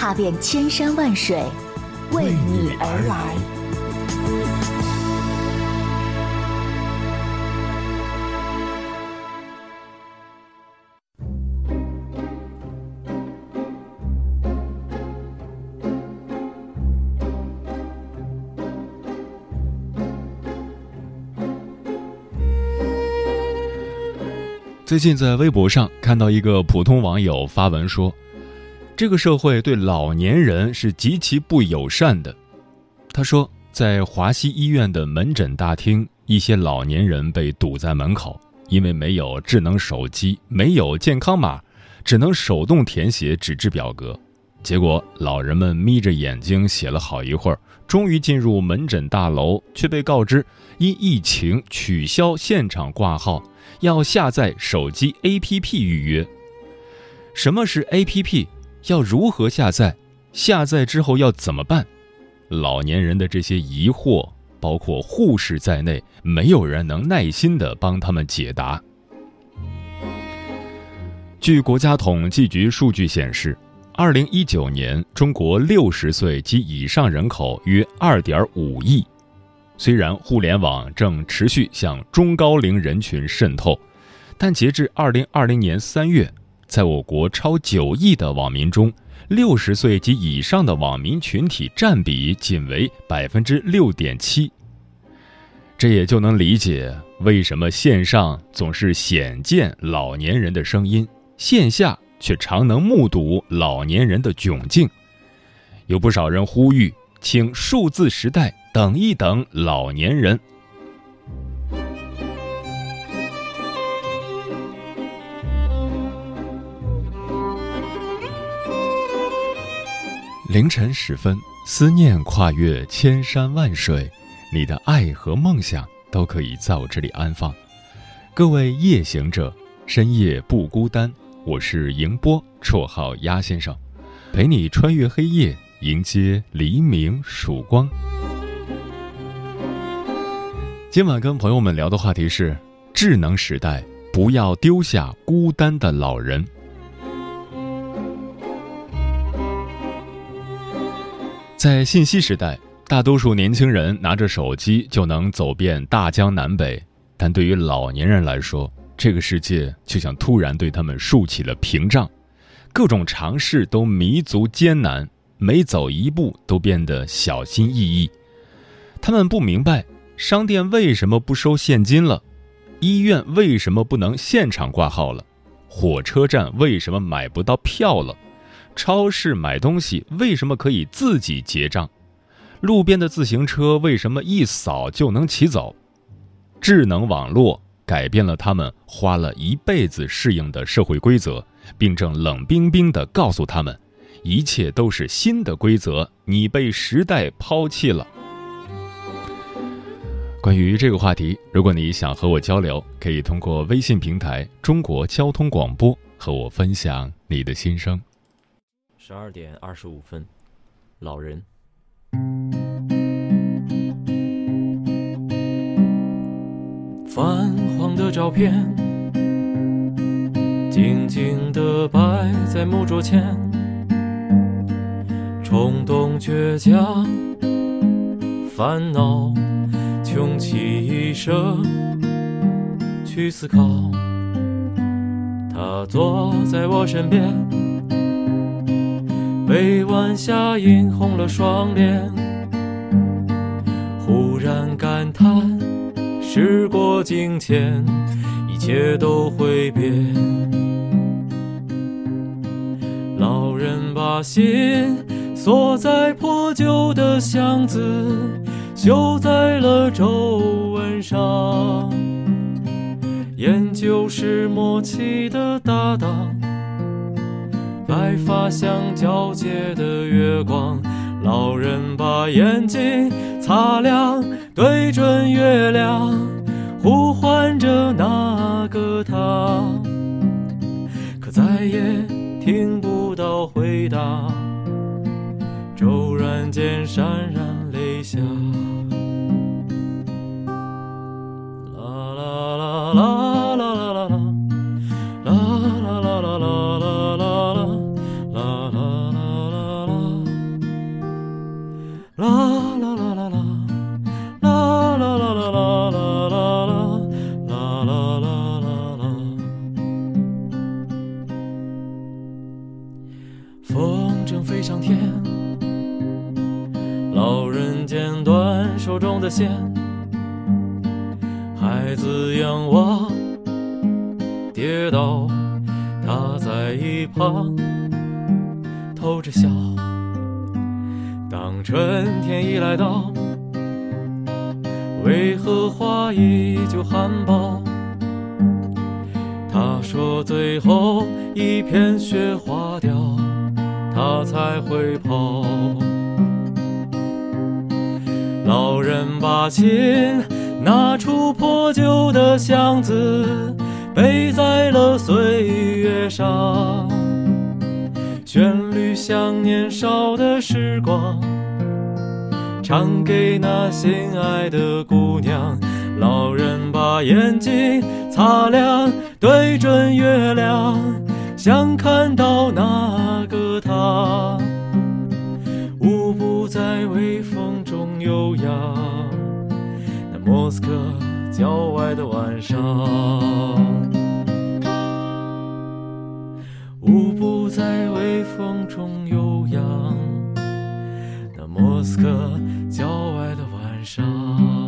踏遍千山万水，为你而来。最近在微博上看到一个普通网友发文说。这个社会对老年人是极其不友善的。他说，在华西医院的门诊大厅，一些老年人被堵在门口，因为没有智能手机，没有健康码，只能手动填写纸质表格。结果，老人们眯着眼睛写了好一会儿，终于进入门诊大楼，却被告知因疫情取消现场挂号，要下载手机 APP 预约。什么是 APP？要如何下载？下载之后要怎么办？老年人的这些疑惑，包括护士在内，没有人能耐心的帮他们解答。据国家统计局数据显示，二零一九年中国六十岁及以上人口约二点五亿。虽然互联网正持续向中高龄人群渗透，但截至二零二零年三月。在我国超九亿的网民中，六十岁及以上的网民群体占比仅为百分之六点七。这也就能理解为什么线上总是显见老年人的声音，线下却常能目睹老年人的窘境。有不少人呼吁，请数字时代等一等老年人。凌晨时分，思念跨越千山万水，你的爱和梦想都可以在我这里安放。各位夜行者，深夜不孤单。我是迎波，绰号鸭先生，陪你穿越黑夜，迎接黎明曙光。今晚跟朋友们聊的话题是：智能时代，不要丢下孤单的老人。在信息时代，大多数年轻人拿着手机就能走遍大江南北，但对于老年人来说，这个世界就像突然对他们竖起了屏障，各种尝试都弥足艰难，每走一步都变得小心翼翼。他们不明白，商店为什么不收现金了，医院为什么不能现场挂号了，火车站为什么买不到票了。超市买东西为什么可以自己结账？路边的自行车为什么一扫就能骑走？智能网络改变了他们花了一辈子适应的社会规则，并正冷冰冰地告诉他们，一切都是新的规则，你被时代抛弃了。关于这个话题，如果你想和我交流，可以通过微信平台“中国交通广播”和我分享你的心声。十二点二十五分，老人。泛黄的照片，静静地摆在木桌前，冲动、倔强、烦恼，穷其一生去思考。他坐在我身边。被晚霞映红了双脸，忽然感叹时过境迁，一切都会变。老人把心锁在破旧的箱子，绣在了皱纹上。研究是默契的搭档。白发像皎洁的月光，老人把眼睛擦亮，对准月亮，呼唤着那个他，可再也听不到回答。骤然间潸然泪下，啦啦啦啦他说最后一片雪花掉，他才会跑。老人把琴拿出破旧的箱子。背在了岁月上，旋律像年少的时光，唱给那心爱的姑娘。老人把眼睛擦亮，对准月亮，想看到那个他，舞步在微风中悠扬。那莫斯科郊外的晚上。舞步在微风中悠扬，那莫斯科郊外的晚上。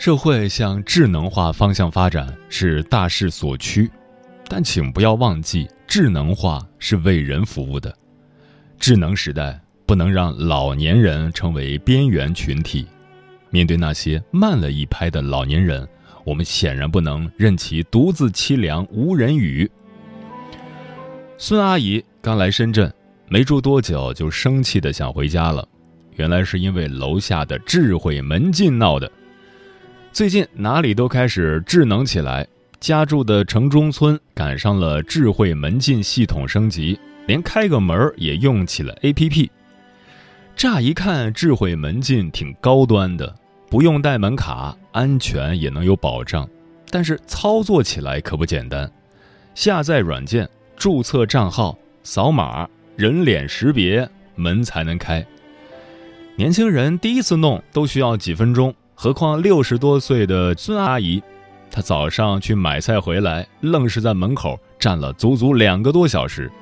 社会向智能化方向发展是大势所趋，但请不要忘记，智能化是为人服务的。智能时代不能让老年人成为边缘群体。面对那些慢了一拍的老年人，我们显然不能任其独自凄凉无人语。孙阿姨刚来深圳，没住多久就生气的想回家了，原来是因为楼下的智慧门禁闹的。最近哪里都开始智能起来，家住的城中村赶上了智慧门禁系统升级，连开个门也用起了 APP。乍一看，智慧门禁挺高端的，不用带门卡，安全也能有保障。但是操作起来可不简单，下载软件、注册账号、扫码、人脸识别，门才能开。年轻人第一次弄都需要几分钟。何况六十多岁的孙阿姨，她早上去买菜回来，愣是在门口站了足足两个多小时。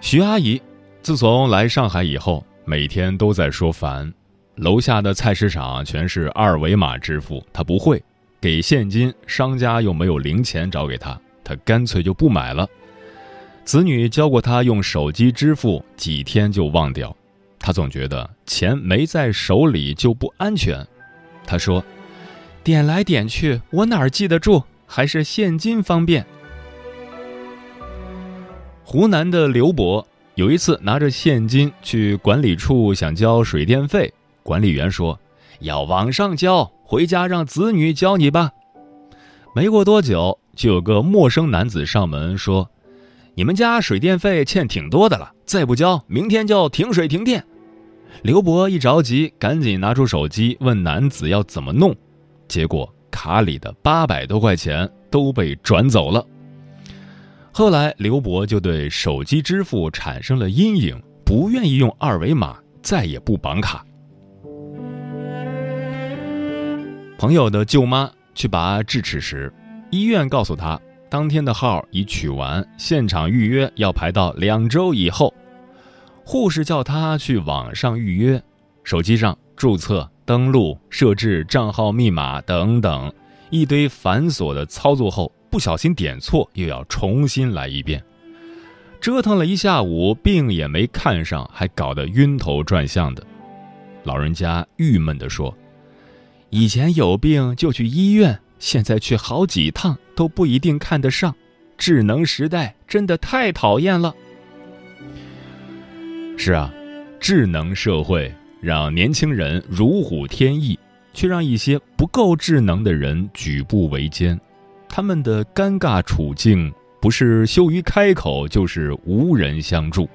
徐阿姨自从来上海以后，每天都在说烦，楼下的菜市场全是二维码支付，她不会给现金，商家又没有零钱找给她，她干脆就不买了。子女教过她用手机支付，几天就忘掉。他总觉得钱没在手里就不安全。他说：“点来点去，我哪儿记得住？还是现金方便。”湖南的刘伯有一次拿着现金去管理处想交水电费，管理员说要网上交，回家让子女教你吧。没过多久，就有个陌生男子上门说：“你们家水电费欠挺多的了，再不交，明天就停水停电。”刘伯一着急，赶紧拿出手机问男子要怎么弄，结果卡里的八百多块钱都被转走了。后来，刘伯就对手机支付产生了阴影，不愿意用二维码，再也不绑卡。朋友的舅妈去拔智齿时，医院告诉他，当天的号已取完，现场预约要排到两周以后。护士叫他去网上预约，手机上注册、登录、设置账号密码等等一堆繁琐的操作后。不小心点错，又要重新来一遍，折腾了一下午，病也没看上，还搞得晕头转向的。老人家郁闷地说：“以前有病就去医院，现在去好几趟都不一定看得上。智能时代真的太讨厌了。”是啊，智能社会让年轻人如虎添翼，却让一些不够智能的人举步维艰。他们的尴尬处境，不是羞于开口，就是无人相助。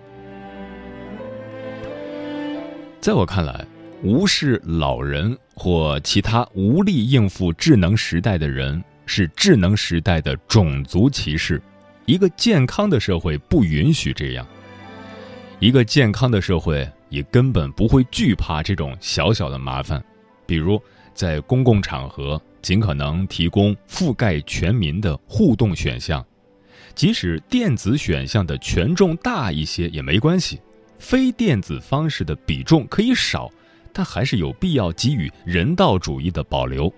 在我看来，无视老人或其他无力应付智能时代的人，是智能时代的种族歧视。一个健康的社会不允许这样。一个健康的社会也根本不会惧怕这种小小的麻烦，比如在公共场合。尽可能提供覆盖全民的互动选项，即使电子选项的权重大一些也没关系，非电子方式的比重可以少，但还是有必要给予人道主义的保留。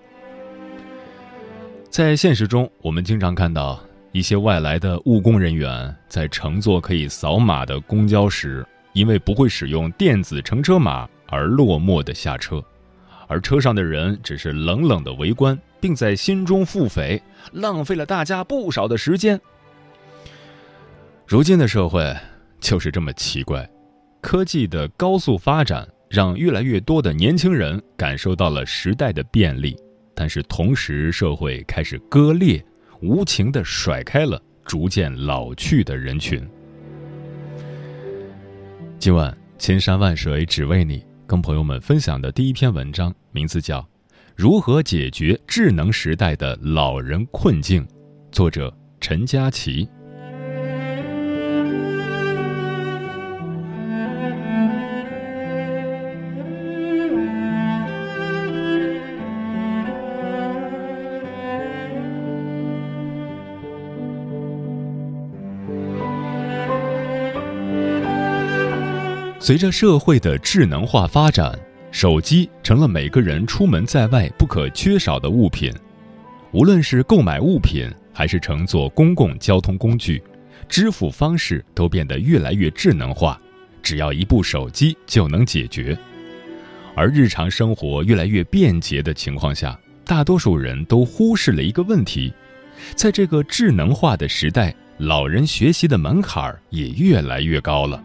在现实中，我们经常看到一些外来的务工人员在乘坐可以扫码的公交时，因为不会使用电子乘车码而落寞的下车。而车上的人只是冷冷的围观，并在心中腹诽，浪费了大家不少的时间。如今的社会就是这么奇怪，科技的高速发展让越来越多的年轻人感受到了时代的便利，但是同时社会开始割裂，无情的甩开了逐渐老去的人群。今晚千山万水只为你。跟朋友们分享的第一篇文章，名字叫《如何解决智能时代的老人困境》，作者陈佳琪。随着社会的智能化发展，手机成了每个人出门在外不可缺少的物品。无论是购买物品，还是乘坐公共交通工具，支付方式都变得越来越智能化，只要一部手机就能解决。而日常生活越来越便捷的情况下，大多数人都忽视了一个问题：在这个智能化的时代，老人学习的门槛也越来越高了。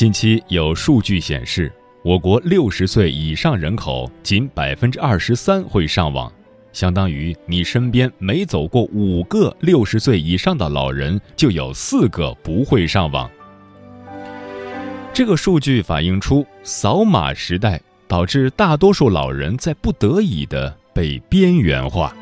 近期有数据显示，我国六十岁以上人口仅百分之二十三会上网，相当于你身边每走过五个六十岁以上的老人，就有四个不会上网。这个数据反映出扫码时代导致大多数老人在不得已的被边缘化。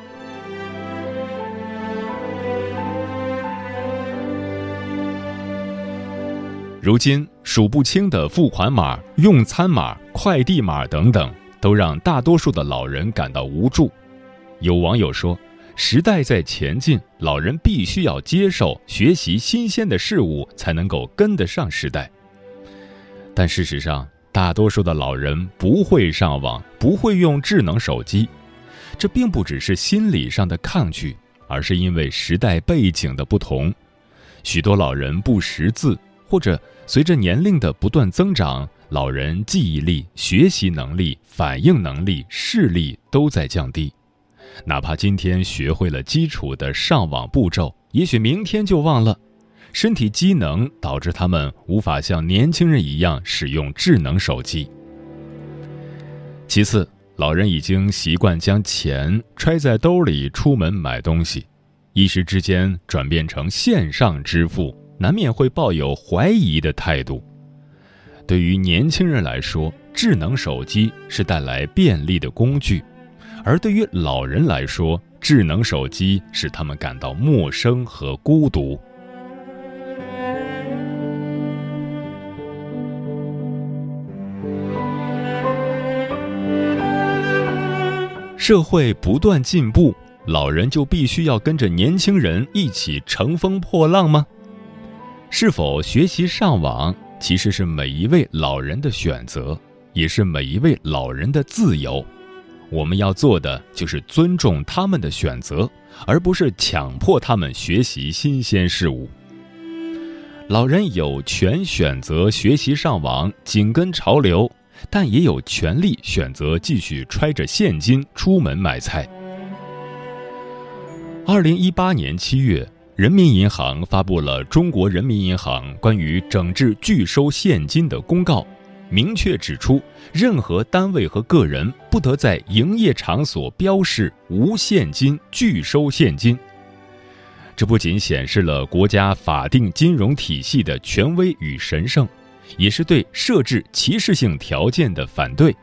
如今，数不清的付款码、用餐码、快递码等等，都让大多数的老人感到无助。有网友说：“时代在前进，老人必须要接受、学习新鲜的事物，才能够跟得上时代。”但事实上，大多数的老人不会上网，不会用智能手机，这并不只是心理上的抗拒，而是因为时代背景的不同。许多老人不识字。或者随着年龄的不断增长，老人记忆力、学习能力、反应能力、视力都在降低。哪怕今天学会了基础的上网步骤，也许明天就忘了。身体机能导致他们无法像年轻人一样使用智能手机。其次，老人已经习惯将钱揣在兜里出门买东西，一时之间转变成线上支付，难免会抱有怀疑的态度。对于年轻人来说，智能手机是带来便利的工具，而对于老人来说，智能手机使他们感到陌生和孤独。社会不断进步，老人就必须要跟着年轻人一起乘风破浪吗？是否学习上网，其实是每一位老人的选择，也是每一位老人的自由。我们要做的就是尊重他们的选择，而不是强迫他们学习新鲜事物。老人有权选择学习上网，紧跟潮流。但也有权利选择继续揣着现金出门买菜。二零一八年七月，人民银行发布了《中国人民银行关于整治拒收现金的公告》，明确指出，任何单位和个人不得在营业场所标示“无现金”“拒收现金”。这不仅显示了国家法定金融体系的权威与神圣。也是对设置歧视性条件的反对，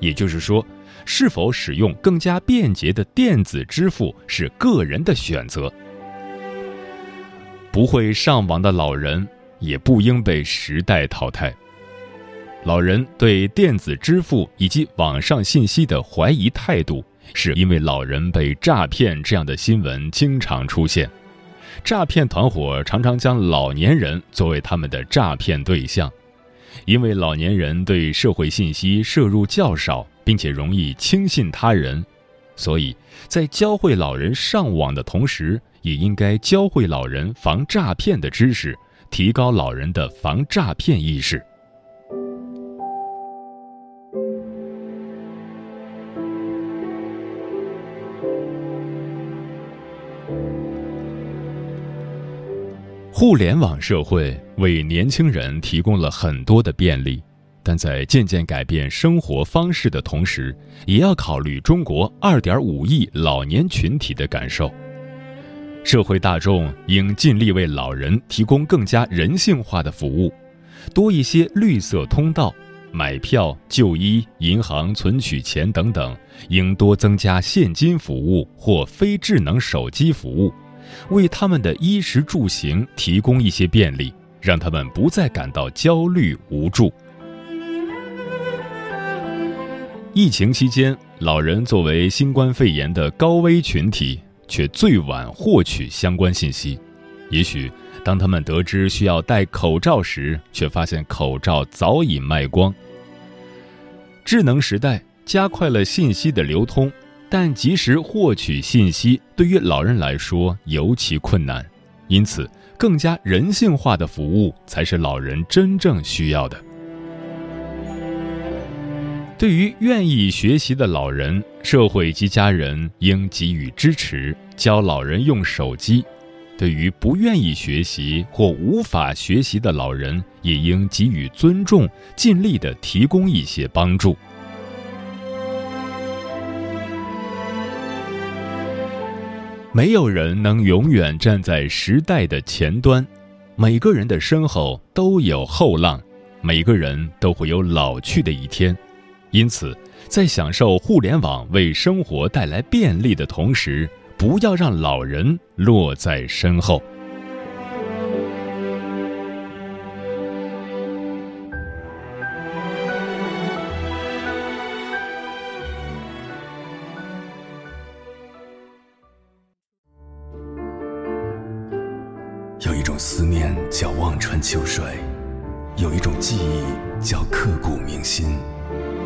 也就是说，是否使用更加便捷的电子支付是个人的选择。不会上网的老人也不应被时代淘汰。老人对电子支付以及网上信息的怀疑态度，是因为老人被诈骗这样的新闻经常出现。诈骗团伙常常将老年人作为他们的诈骗对象，因为老年人对社会信息摄入较少，并且容易轻信他人，所以在教会老人上网的同时，也应该教会老人防诈骗的知识，提高老人的防诈骗意识。互联网社会为年轻人提供了很多的便利，但在渐渐改变生活方式的同时，也要考虑中国2.5亿老年群体的感受。社会大众应尽力为老人提供更加人性化的服务，多一些绿色通道，买票、就医、银行存取钱等等，应多增加现金服务或非智能手机服务。为他们的衣食住行提供一些便利，让他们不再感到焦虑无助。疫情期间，老人作为新冠肺炎的高危群体，却最晚获取相关信息。也许，当他们得知需要戴口罩时，却发现口罩早已卖光。智能时代加快了信息的流通。但及时获取信息对于老人来说尤其困难，因此更加人性化的服务才是老人真正需要的。对于愿意学习的老人，社会及家人应给予支持，教老人用手机；对于不愿意学习或无法学习的老人，也应给予尊重，尽力的提供一些帮助。没有人能永远站在时代的前端，每个人的身后都有后浪，每个人都会有老去的一天。因此，在享受互联网为生活带来便利的同时，不要让老人落在身后。有一种思念叫望穿秋水，有一种记忆叫刻骨铭心，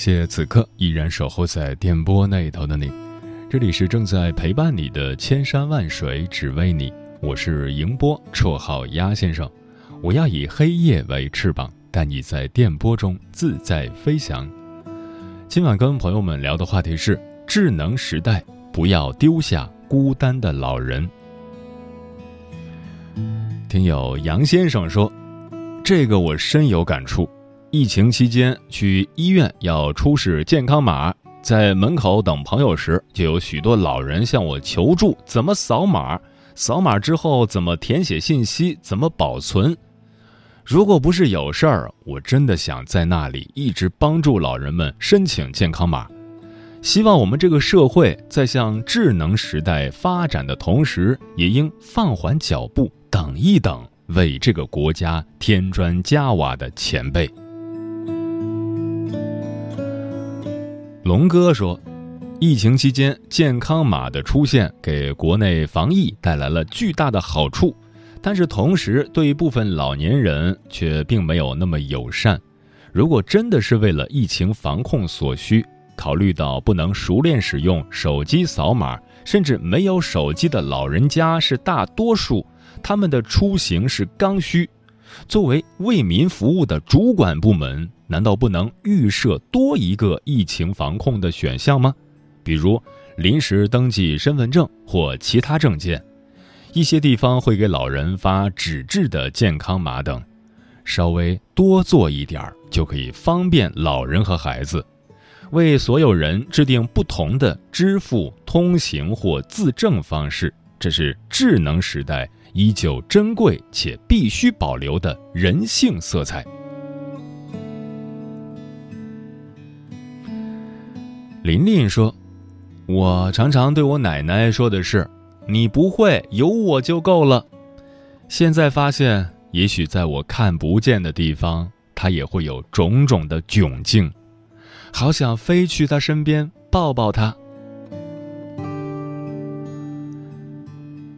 谢此刻依然守候在电波那一头的你，这里是正在陪伴你的千山万水只为你，我是迎波，绰号鸭先生，我要以黑夜为翅膀，带你在电波中自在飞翔。今晚跟朋友们聊的话题是智能时代，不要丢下孤单的老人。听友杨先生说，这个我深有感触。疫情期间去医院要出示健康码，在门口等朋友时，就有许多老人向我求助：怎么扫码？扫码之后怎么填写信息？怎么保存？如果不是有事儿，我真的想在那里一直帮助老人们申请健康码。希望我们这个社会在向智能时代发展的同时，也应放缓脚步，等一等，为这个国家添砖加瓦的前辈。龙哥说，疫情期间健康码的出现给国内防疫带来了巨大的好处，但是同时对部分老年人却并没有那么友善。如果真的是为了疫情防控所需，考虑到不能熟练使用手机扫码，甚至没有手机的老人家是大多数，他们的出行是刚需。作为为民服务的主管部门，难道不能预设多一个疫情防控的选项吗？比如临时登记身份证或其他证件。一些地方会给老人发纸质的健康码等，稍微多做一点儿，就可以方便老人和孩子。为所有人制定不同的支付、通行或自证方式，这是智能时代。依旧珍贵且必须保留的人性色彩。琳琳说：“我常常对我奶奶说的是，你不会，有我就够了。现在发现，也许在我看不见的地方，她也会有种种的窘境。好想飞去她身边，抱抱她。”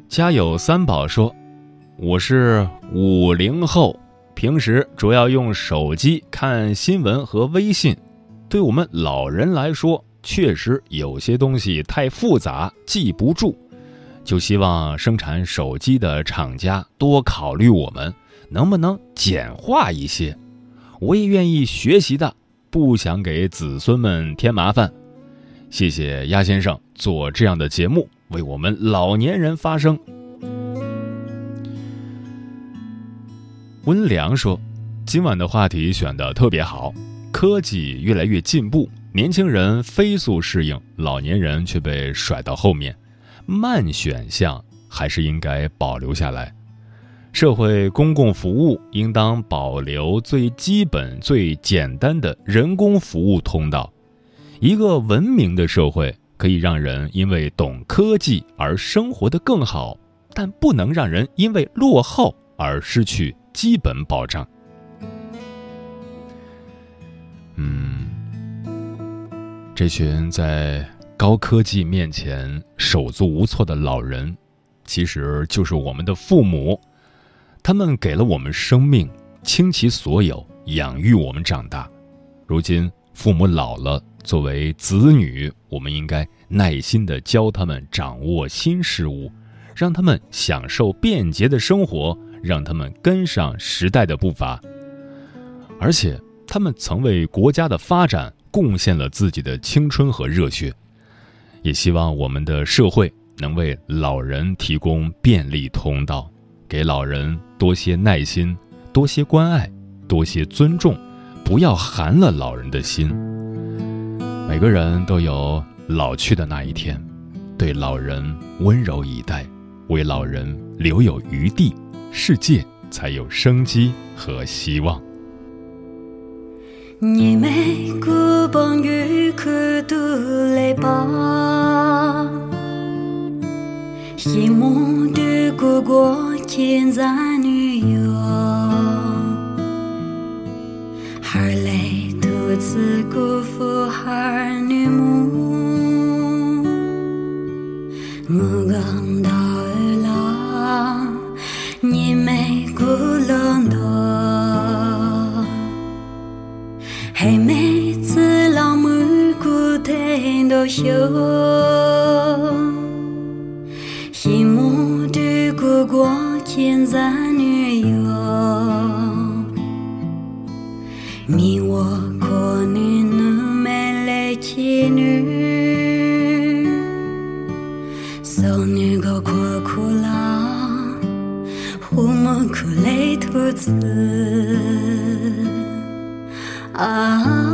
家有三宝说：“我是五零后，平时主要用手机看新闻和微信。对我们老人来说，确实有些东西太复杂，记不住。就希望生产手机的厂家多考虑我们，能不能简化一些？我也愿意学习的，不想给子孙们添麻烦。谢谢鸭先生做这样的节目。”为我们老年人发声。温良说：“今晚的话题选的特别好，科技越来越进步，年轻人飞速适应，老年人却被甩到后面。慢选项还是应该保留下来。社会公共服务应当保留最基本、最简单的人工服务通道。一个文明的社会。”可以让人因为懂科技而生活的更好，但不能让人因为落后而失去基本保障。嗯，这群在高科技面前手足无措的老人，其实就是我们的父母，他们给了我们生命，倾其所有养育我们长大，如今父母老了。作为子女，我们应该耐心的教他们掌握新事物，让他们享受便捷的生活，让他们跟上时代的步伐。而且，他们曾为国家的发展贡献了自己的青春和热血。也希望我们的社会能为老人提供便利通道，给老人多些耐心，多些关爱，多些尊重，不要寒了老人的心。每个人都有老去的那一天，对老人温柔以待，为老人留有余地，世界才有生机和希望。你没顾帮雨哭都来吧，希望的哥哥现在女友，还来独自休，希望的哥哥现在女友，你我可你能没来妻女，送你个可苦啦，我们可来兔子啊。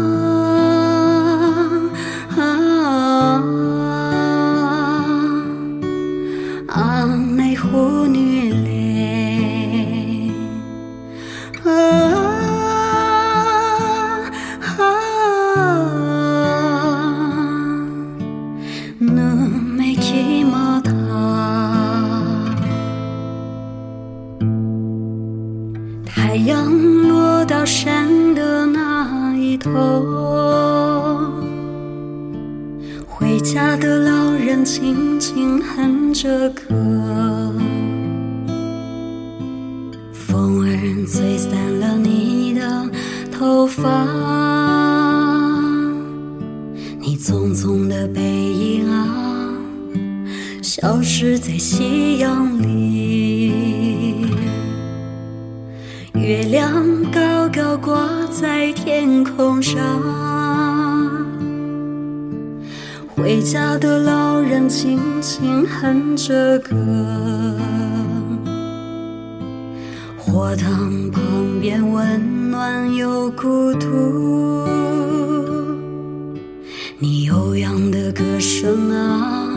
在夕阳里。月亮高高挂在天空上。回家的老人轻轻哼着歌，火塘旁边温暖又孤独。你悠扬的歌声啊，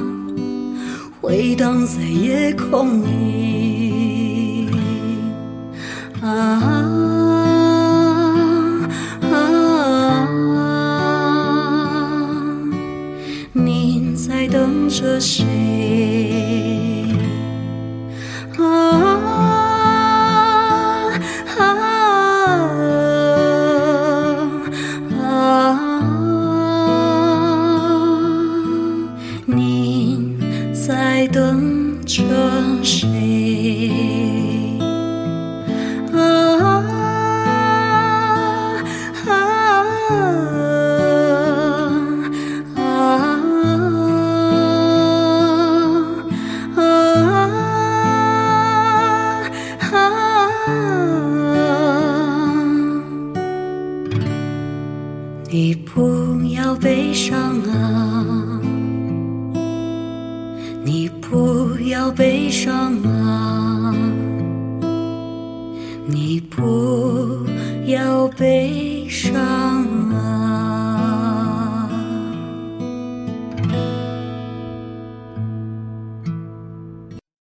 回荡在夜空里，啊啊，你在等着谁？